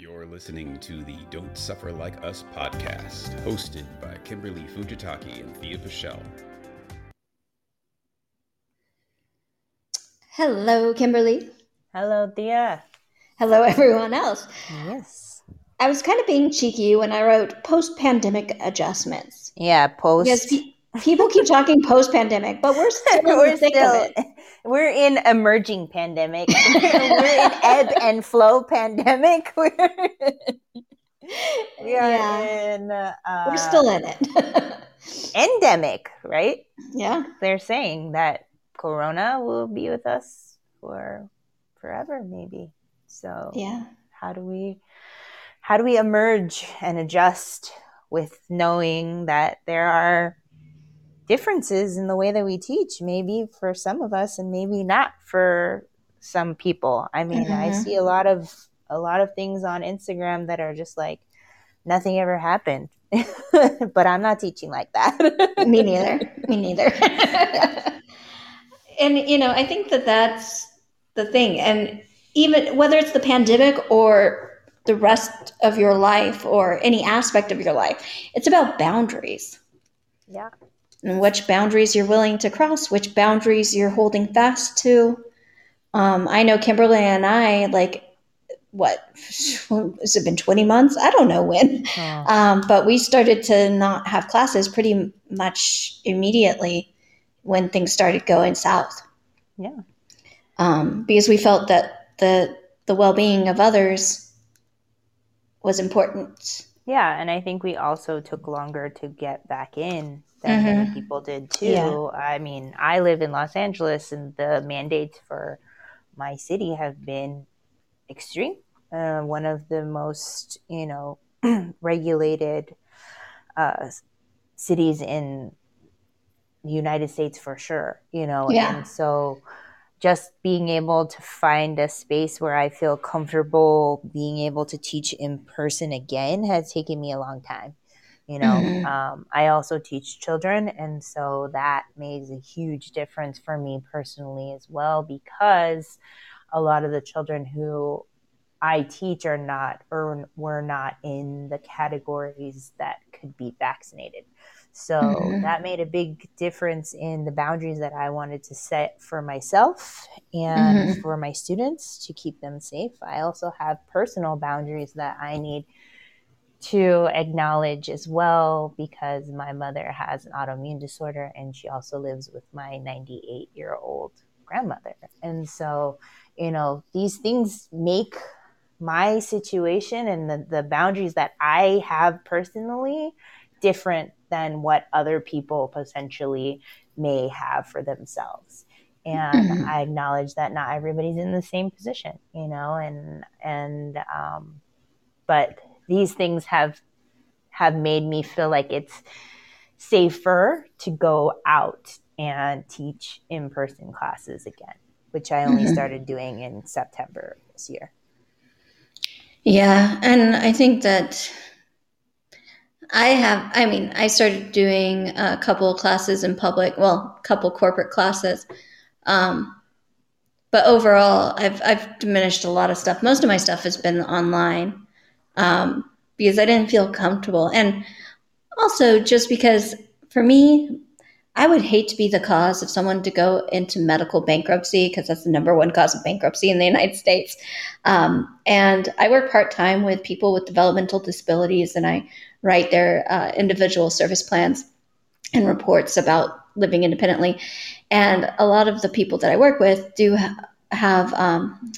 You're listening to the Don't Suffer Like Us podcast, hosted by Kimberly Fujitaki and Thea Pichel. Hello, Kimberly. Hello, Thea. Hello, everyone else. Yes. I was kind of being cheeky when I wrote post pandemic adjustments. Yeah, post. Because pe- people keep talking post pandemic, but we're still in we're still we're in emerging pandemic. we're in ebb and flow pandemic. We're we are Yeah. in uh, We're still in it. endemic, right? yeah. They're saying that Corona will be with us for forever, maybe. So Yeah. how do we how do we emerge and adjust with knowing that there are differences in the way that we teach maybe for some of us and maybe not for some people i mean i Mhm. see a lot of a lot of things on instagram that are just like nothing ever happened but i'm not teaching like that Me neither. Me neither. and, you know, I think that that's the thing. And even whether it's the pandemic or the rest of your life or any aspect of your life, it's about boundaries. yeah and which boundaries you're willing to cross, which boundaries you're holding fast to. Um, I know Kimberly and I, like, what has it been 20 months? I don't know when. Oh, Um, but we started to not have classes pretty much immediately when things started going south yeah um, because we felt that the the well being of others was important. Yeah and i think we also took longer to get back in than many Mhm. people did too Yeah. i mean i live in los angeles and the mandates for my city have been extreme uh, one of the most you know regulated uh, cities in the united states for sure you know Yeah. and so just being able to find a space where I feel comfortable being able to teach in person again has taken me a long time. You know, Mhm. um, I also teach children, and so that makes a huge difference for me personally as well because a lot of the children who I teach are not or were not in the categories that could be vaccinated. So Mhm. that made a big difference in the boundaries that I wanted to set for myself and Mhm. for my students to keep them safe. I also have personal boundaries that I need to acknowledge as well because my mother has an autoimmune disorder and she also lives with my 98 year old grandmother. And so, you know, these things make my situation and the, the boundaries that I have personally different than what other people potentially may have for themselves. And. I acknowledge that not everybody's in the same position, you know, and and um, but these things have have made me feel like it's safer to go out and teach in person classes again, which I only Mhm. started doing in September this year. Yeah, and I think that I have, I mean, I started doing a couple classes in public, well, a couple corporate classes. Um, but overall, I've, I've diminished a lot of stuff. Most of my stuff has been online um, because I didn't feel comfortable. And also just because for me, I would hate to be the cause of someone to go into medical bankruptcy because that's the number one cause of bankruptcy in the United States. Um, and I work part time with people with developmental disabilities, and I write their uh, individual service plans and reports about living independently. And a lot of the people that I work with do ha- have, um,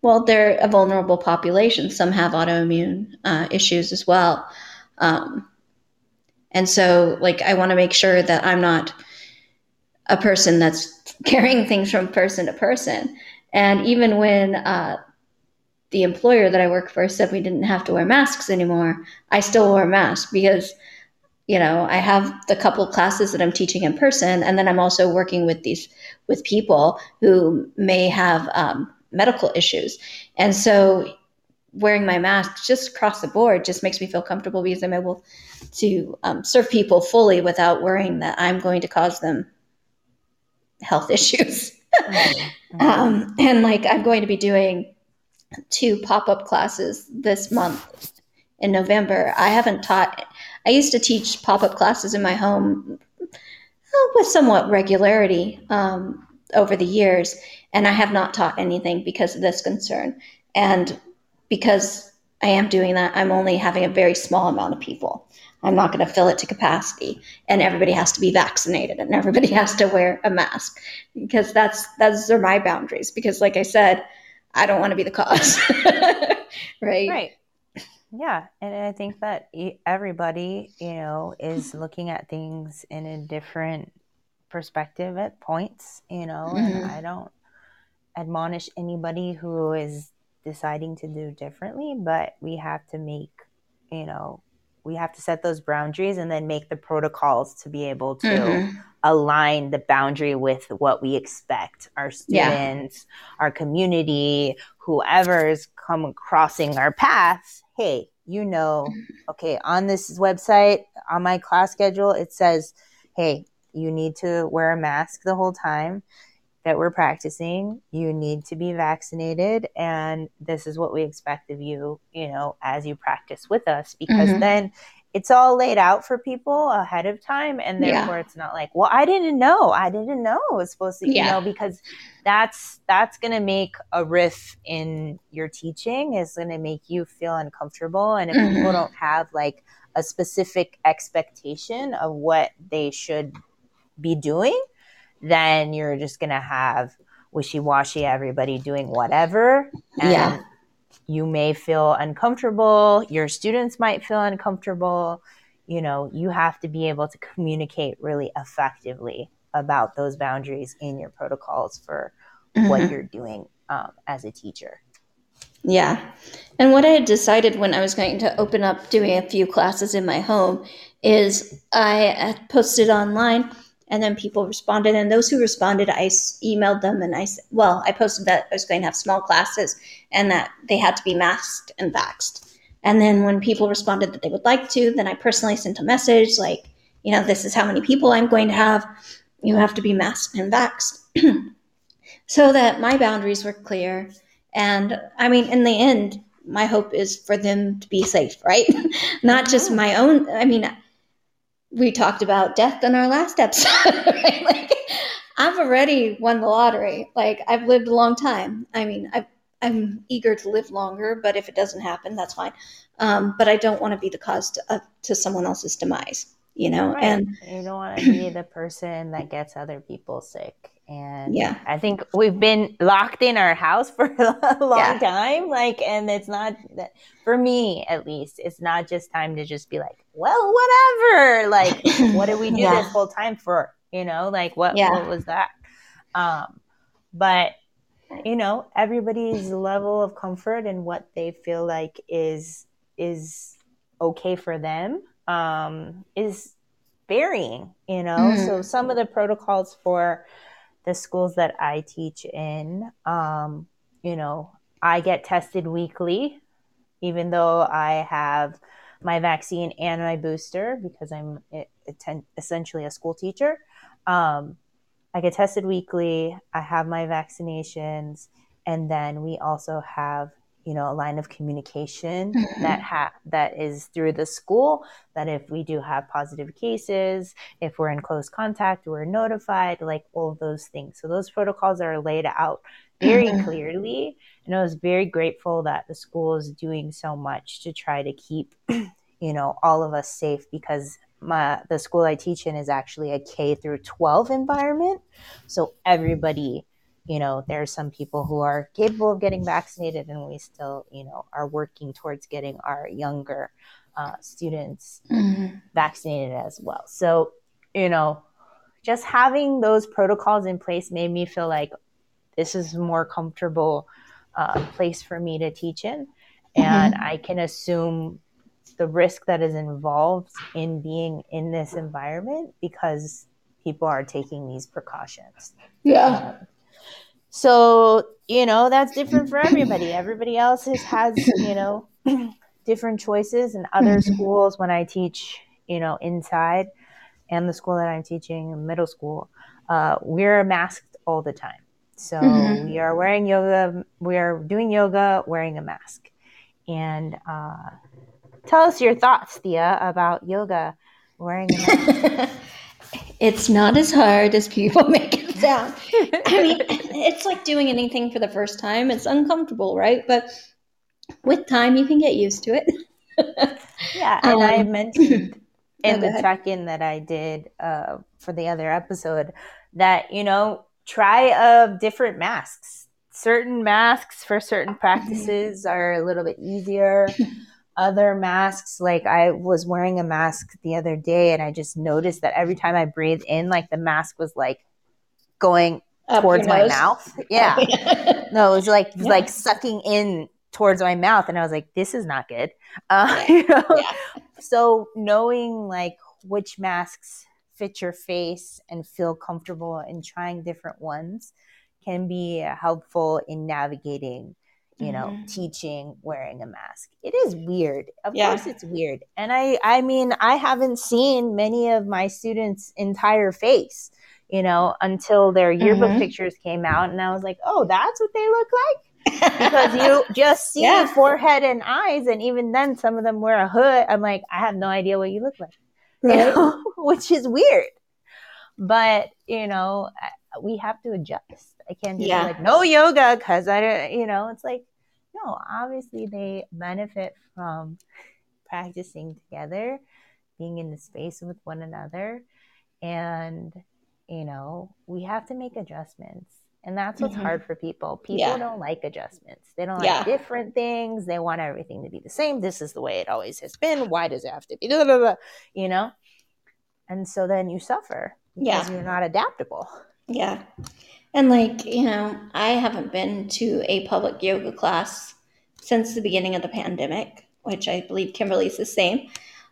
well, they're a vulnerable population. Some have autoimmune uh, issues as well. Um, and so, like, I want to make sure that I'm not a person that's carrying things from person to person. And even when uh, the employer that I work for said we didn't have to wear masks anymore, I still wear masks because, you know, I have the couple classes that I'm teaching in person, and then I'm also working with these with people who may have um, medical issues, and so wearing my mask just across the board just makes me feel comfortable because I'm able to um, serve people fully without worrying that I'm going to cause them health issues. Mhm. um, and like I'm going to be doing two pop up classes this month in November. I haven't taught, I used to teach pop up classes in my home uh, with somewhat regularity um, over the years, and I have not taught anything because of this concern. And because I am doing that, I'm only having a very small amount of people. I'm not going to fill it to capacity, and everybody has to be vaccinated, and everybody has to wear a mask because that's those are my boundaries. Because, like I said, I don't want to be the cause, right? Right. Yeah, and I think that everybody, you know, is looking at things in a different perspective at points, you know, mm-hmm. and I don't admonish anybody who is deciding to do differently, but we have to make, you know, we have to set those boundaries and then make the protocols to be able to mm-hmm. align the boundary with what we expect our students, yeah. our community, whoever's come crossing our paths. Hey, you know, okay, on this website, on my class schedule, it says, hey, you need to wear a mask the whole time that we're practicing. You need to be vaccinated, and this is what we expect of you, you know, as you practice with us, because mm-hmm. then it's all laid out for people ahead of time and therefore yeah. it's not like well i didn't know i didn't know it was supposed to yeah. you know because that's that's going to make a riff in your teaching is going to make you feel uncomfortable and if mm-hmm. people don't have like a specific expectation of what they should be doing then you're just going to have wishy-washy everybody doing whatever. And yeah. you may feel uncomfortable. Your students might feel uncomfortable. You know you have to be able to communicate really effectively about those boundaries in your protocols for mm-hmm. what you're doing um, as a teacher. Yeah. And what i had decided when i was going to open up doing a few classes in my home is i posted online and then people responded. And those who responded i emailed them and i said well i posted that i was going to have small classes and that they had to be masked and vaxxed. And then when people responded that they would like to then i personally sent a message like you know this is how many people i'm going to have. You have to be masked and vaxxed. So that my boundaries were clear. And i mean in the end my hope is for them to be safe right? Not just my own i mean we talked about death in our last episode. Right? Like, I've already won the lottery. Like, I've lived a long time. I mean, i am eager to live longer, but if it doesn't happen, that's fine. Um, but I don't want to be the cause to, uh, to someone else's demise, you know? Right. And you don't want to be the person that gets other people sick. And yeah, I think we've been locked in our house for a long yeah. time. Like, and it's not that for me, at least, it's not just time to just be like, well, whatever. Like, what did we do yeah. this whole time for? You know, like what, yeah. what was that? Um, but you know, everybody's level of comfort and what they feel like is, is okay for them, um, is varying, you know? Mm. So some of the protocols for, the schools that I teach in, um, you know, I get tested weekly, even though I have my vaccine and my booster because I'm essentially a school teacher. Um, I get tested weekly. I have my vaccinations, and then we also have you know a line of communication mm-hmm. that ha- that is through the school that if we do have positive cases if we're in close contact we're notified like all those things so those protocols are laid out very mm-hmm. clearly and i was very grateful that the school is doing so much to try to keep you know all of us safe because my the school i teach in is actually a k through 12 environment so everybody you know, there are some people who are capable of getting vaccinated, and we still, you know, are working towards getting our younger uh, students mm-hmm. vaccinated as well. So, you know, just having those protocols in place made me feel like this is a more comfortable uh, place for me to teach in, and mm-hmm. I can assume the risk that is involved in being in this environment because people are taking these precautions. Yeah. Um, so, you know, that's different for everybody. Everybody else has, has you know, different choices. And other mm-hmm. schools, when I teach, you know, inside and the school that I'm teaching, middle school, uh, we're masked all the time. So Mhm. we are wearing yoga. We are doing yoga wearing a mask. And uh, tell us your thoughts, Thea, about yoga wearing a mask. it's not as hard as people make it sound. I mean, it's like doing anything for the first time. It's uncomfortable, right? But with time, you can get used to it. Yeah, and I Um, mentioned in the check-in that I did uh, for the other episode that you know try uh, different masks. Certain masks for certain practices are a little bit easier. Other masks, like I was wearing a mask the other day, and I just noticed that every time I breathed in, like the mask was like going Up towards my mouth. Yeah, Yeah. no, it was like Yeah. like sucking in towards my mouth, and I was like, "This is not good." Uh, you know, Yeah. so knowing like which masks fit your face and feel comfortable in trying different ones can be helpful in navigating you know Mhm. teaching wearing a mask it is weird of Yeah. course it's weird and i i mean i haven't seen many of my students entire face you know until their yearbook Mhm. pictures came out and i was like oh that's what they look like because you just see Yeah. forehead and eyes, and even then, some of them wear a hood. I'm like, I have no idea what you look like, you know? which is weird. But you know, we have to adjust. I can't just Yeah. be like, no yoga, because I don't, you know, it's like, no. Obviously, they benefit from practicing together, being in the space with one another, and you know, we have to make adjustments. And that's what's Mhm. hard for people. People Yeah. don't like adjustments. They don't Yeah. like different things. They want everything to be the same. This is the way it always has been. Why does it have to be? Blah, blah, blah, you know? And so then you suffer because Yeah. you're not adaptable. Yeah. And like, you know, I haven't been to a public yoga class since the beginning of the pandemic, which I believe Kimberly's the same.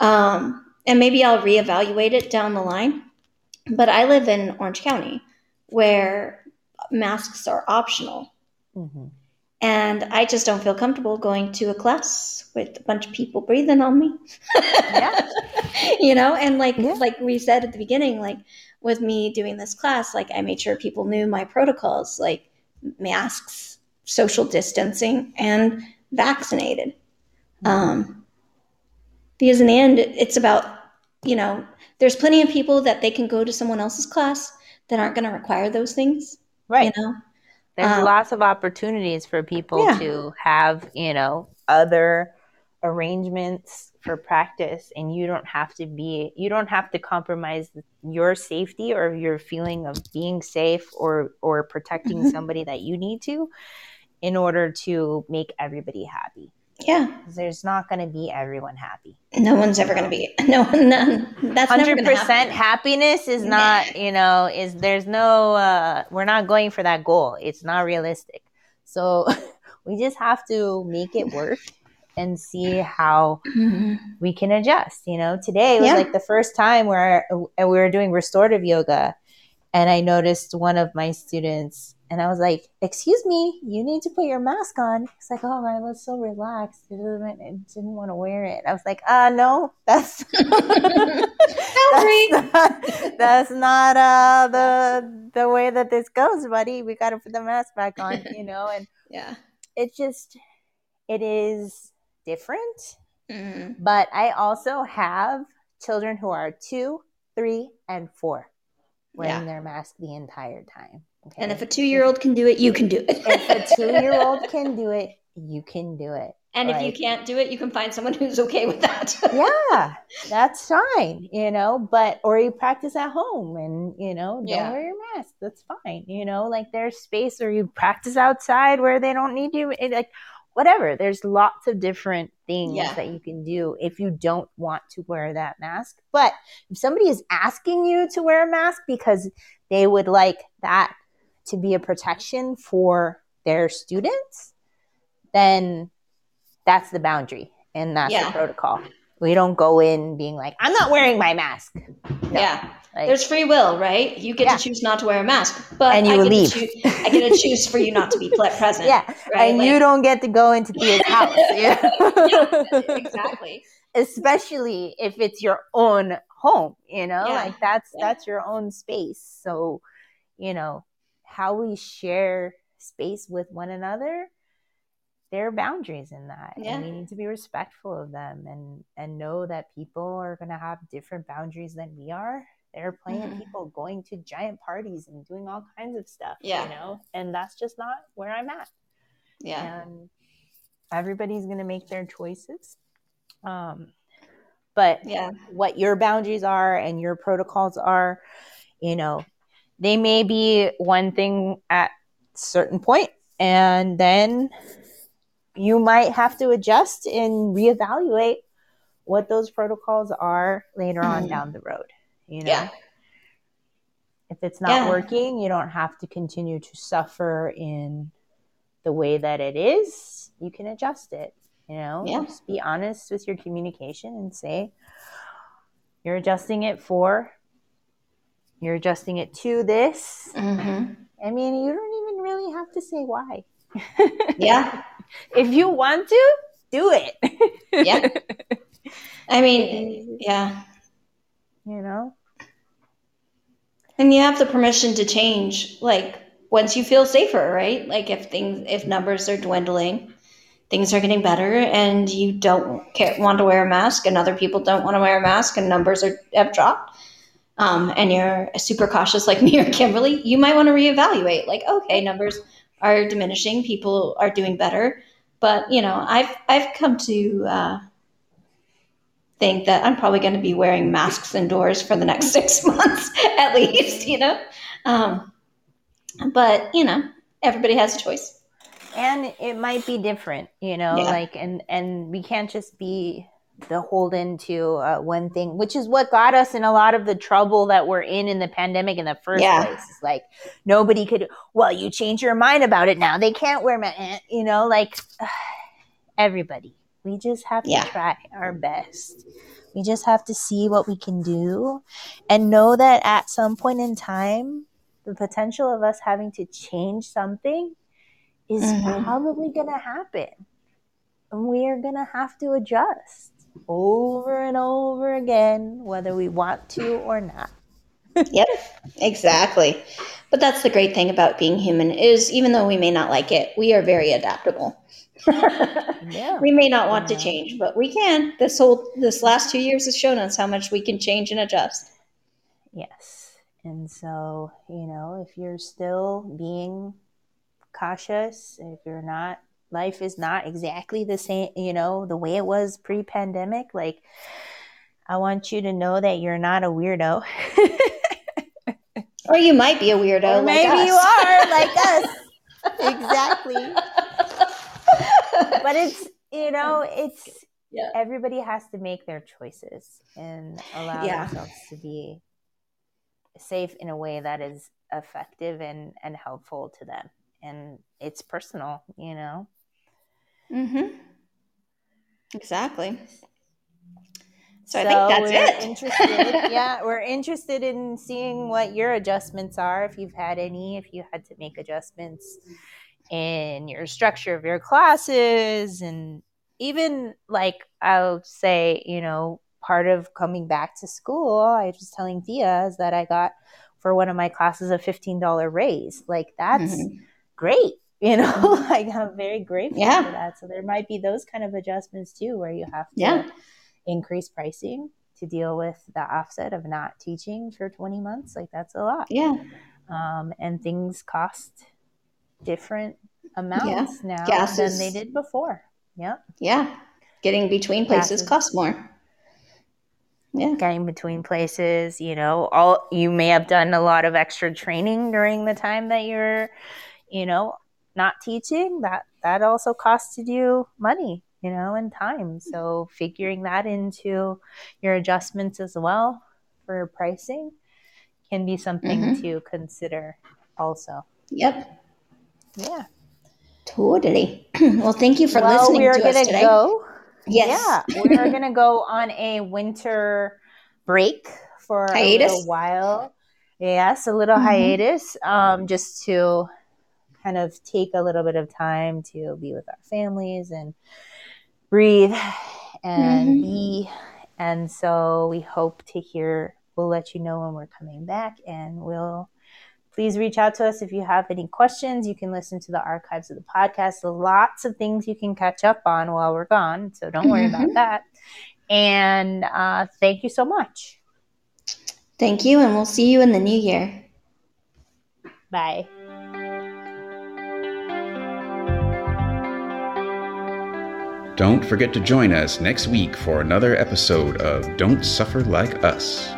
Um, and maybe I'll reevaluate it down the line. But I live in Orange County where masks are optional. Mm-hmm. And I just don't feel comfortable going to a class with a bunch of people breathing on me. Yeah. you know, and like Yeah. like we said at the beginning, like with me doing this class, like I made sure people knew my protocols, like masks, social distancing, and vaccinated. Um, because in the end, it's about you know, there's plenty of people that they can go to someone else's class that aren't going to require those things. Right. You know, There's Um, lots of opportunities for people Yeah. to have, you know, other arrangements for practice and you don't have to be you don't have to compromise your safety or your feeling of being safe or or protecting Mhm. somebody that you need to in order to make everybody happy. Yeah. There's not going to be everyone happy. No one's ever going to be no none. That's Hundred going to percent happen. happiness is not, you know, is there's no uh we're not going for that goal. It's not realistic. So we just have to make it work and see how Mhm. we can adjust. You know, today was Yeah. like the first time where we were doing restorative yoga and I noticed one of my students and I was like, "Excuse me, you need to put your mask on." It's like, "Oh, I was so relaxed. I didn't, didn't want to wear it." I was like, "Uh, no, that's that's not, that's not uh the the way that this goes, buddy. We got to put the mask back on, you know." And Yeah. it just it is different Mhm. but I also have children who are two, three, and four wearing Yeah. their mask the entire time. Okay. And if a two year old can do it, you can do it. if a two year old can do it, you can do it. and if you can't do it, you can find someone who's okay with that. Yeah, that's fine, you know, but or you practice at home and you know, don't Yeah. wear your mask. That's fine. You know, like there's space or you practice outside where they don't need you. It, like whatever. There's lots of different things Yeah. that you can do if you don't want to wear that mask. But if somebody is asking you to wear a mask because they would like that to be a protection for their students, then that's the boundary and that's Yeah. the protocol. We don't go in being like, I'm not wearing my mask. No. Yeah. Like, There's free will, right? You get Yeah. to choose not to wear a mask, but And you I get leave. To choose, I get to choose for you not to be present. yeah, right? and Like- you don't get to go into Thea's house. Yeah. exactly. Especially if it's your own home, you know, Yeah. like that's Yeah. that's your own space. So, you know, how we share space with one another there are boundaries in that Yeah. and we need to be respectful of them and and know that people are going to have different boundaries than we are there are plenty Mhm. of people going to giant parties and doing all kinds of stuff Yeah. you know and that's just not where i'm at Yeah. and everybody's going to make their choices um but Yeah. what your boundaries are and your protocols are you know they may be one thing at certain point and then you might have to adjust and reevaluate what those protocols are later on Mhm. down the road you know Yeah. if it's not Yeah. working you don't have to continue to suffer in the way that it is you can adjust it you know Yeah. just be honest with your communication and say you're adjusting it for you're adjusting it to this hmm i mean you don't even really have to say why Yeah. if you want to do it Yeah. I mean, yeah. you know And you have the permission to change, like once you feel safer, right? Like if things, if numbers are dwindling, things are getting better, and you don't care, want to wear a mask, and other people don't want to wear a mask, and numbers are have dropped, um, and you're super cautious like me or Kimberly, you might want to reevaluate. Like, okay, numbers are diminishing, people are doing better, but you know, I've I've come to. Uh, think that I'm probably going to be wearing masks indoors for the next six months at least, you know. Um, but you know, everybody has a choice. and it might be different you know Yeah. like and and we can't just be beholden to uh, one thing which is what got us in a lot of the trouble that we're in in the pandemic in the first Yeah. place It's like nobody could well you change your mind about it now they can't wear ma- you know like everybody we just have to Yeah. try our best we just have to see what we can do and know that at some point in time the potential of us having to change something is Mhm. probably going to happen. And we are going to have to adjust over and over again, whether we want to or not. Yep, exactly. But that's the great thing about being human is even though we may not like it, we are very adaptable. Yeah. we may not want to change, but we can. This whole this last two years has shown us how much we can change and adjust. Yes. And so, you know, if you're still being cautious, if you're not, life is not exactly the same, you know, the way it was pre pandemic, like, I want you to know that you're not a weirdo. Or you might be a weirdo. or like maybe us. you are like us. exactly. But it's, you know, it's, Yeah. everybody has to make their choices and allow Yeah. themselves to be safe in a way that is effective and, and helpful to them. And it's personal, you know? Mm-hmm. Exactly. So, I So think we're that's it. interested. yeah, we're interested in seeing what your adjustments are, if you've had any, if you had to make adjustments in your structure of your classes, and even like I'll say, you know, part of coming back to school, I was telling Thea is that I got for one of my classes a fifteen dollar raise. Like that's Mhm. great. You know, like I'm very grateful Yeah. for that. So there might be those kind of adjustments too, where you have to Yeah. increase pricing to deal with the offset of not teaching for 20 months. Like that's a lot. Yeah. Um, and things cost different amounts now Gas than they did before. Yep. Yeah. Getting between places Passes. costs more. Yeah. Getting between places, you know, all you may have done a lot of extra training during the time that you're, you know, not teaching. That that also costed you money, you know, and time. So figuring that into your adjustments as well for pricing can be something Mhm. to consider also. Yep. Yeah. Totally. well, thank you for well, listening we're to gonna today. go. Yes. Yeah, we're gonna go on a winter break for Hiatus? a little while. Yes, a little Mhm. hiatus, um, just to kind of take a little bit of time to be with our families and breathe and Mhm. be. And so we hope to hear. We'll let you know when we're coming back, and we'll please reach out to us if you have any questions. You can listen to the archives of the podcast. Lots of things you can catch up on while we're gone. So don't worry about that. And uh, thank you so much. Thank you, and we'll see you in the new year. Bye. Don't forget to join us next week for another episode of Don't Suffer Like Us.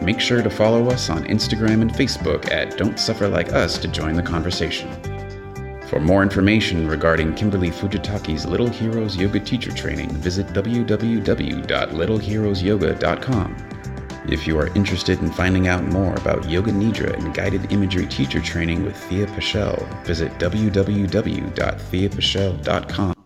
Make sure to follow us on Instagram and Facebook at Don't Suffer Like Us to join the conversation. For more information regarding Kimberly Fujitaki's Little Heroes Yoga teacher training, visit www.littleheroesyoga.com. If you are interested in finding out more about Yoga Nidra and guided imagery teacher training with Thea Pichel, visit www.theapichel.com.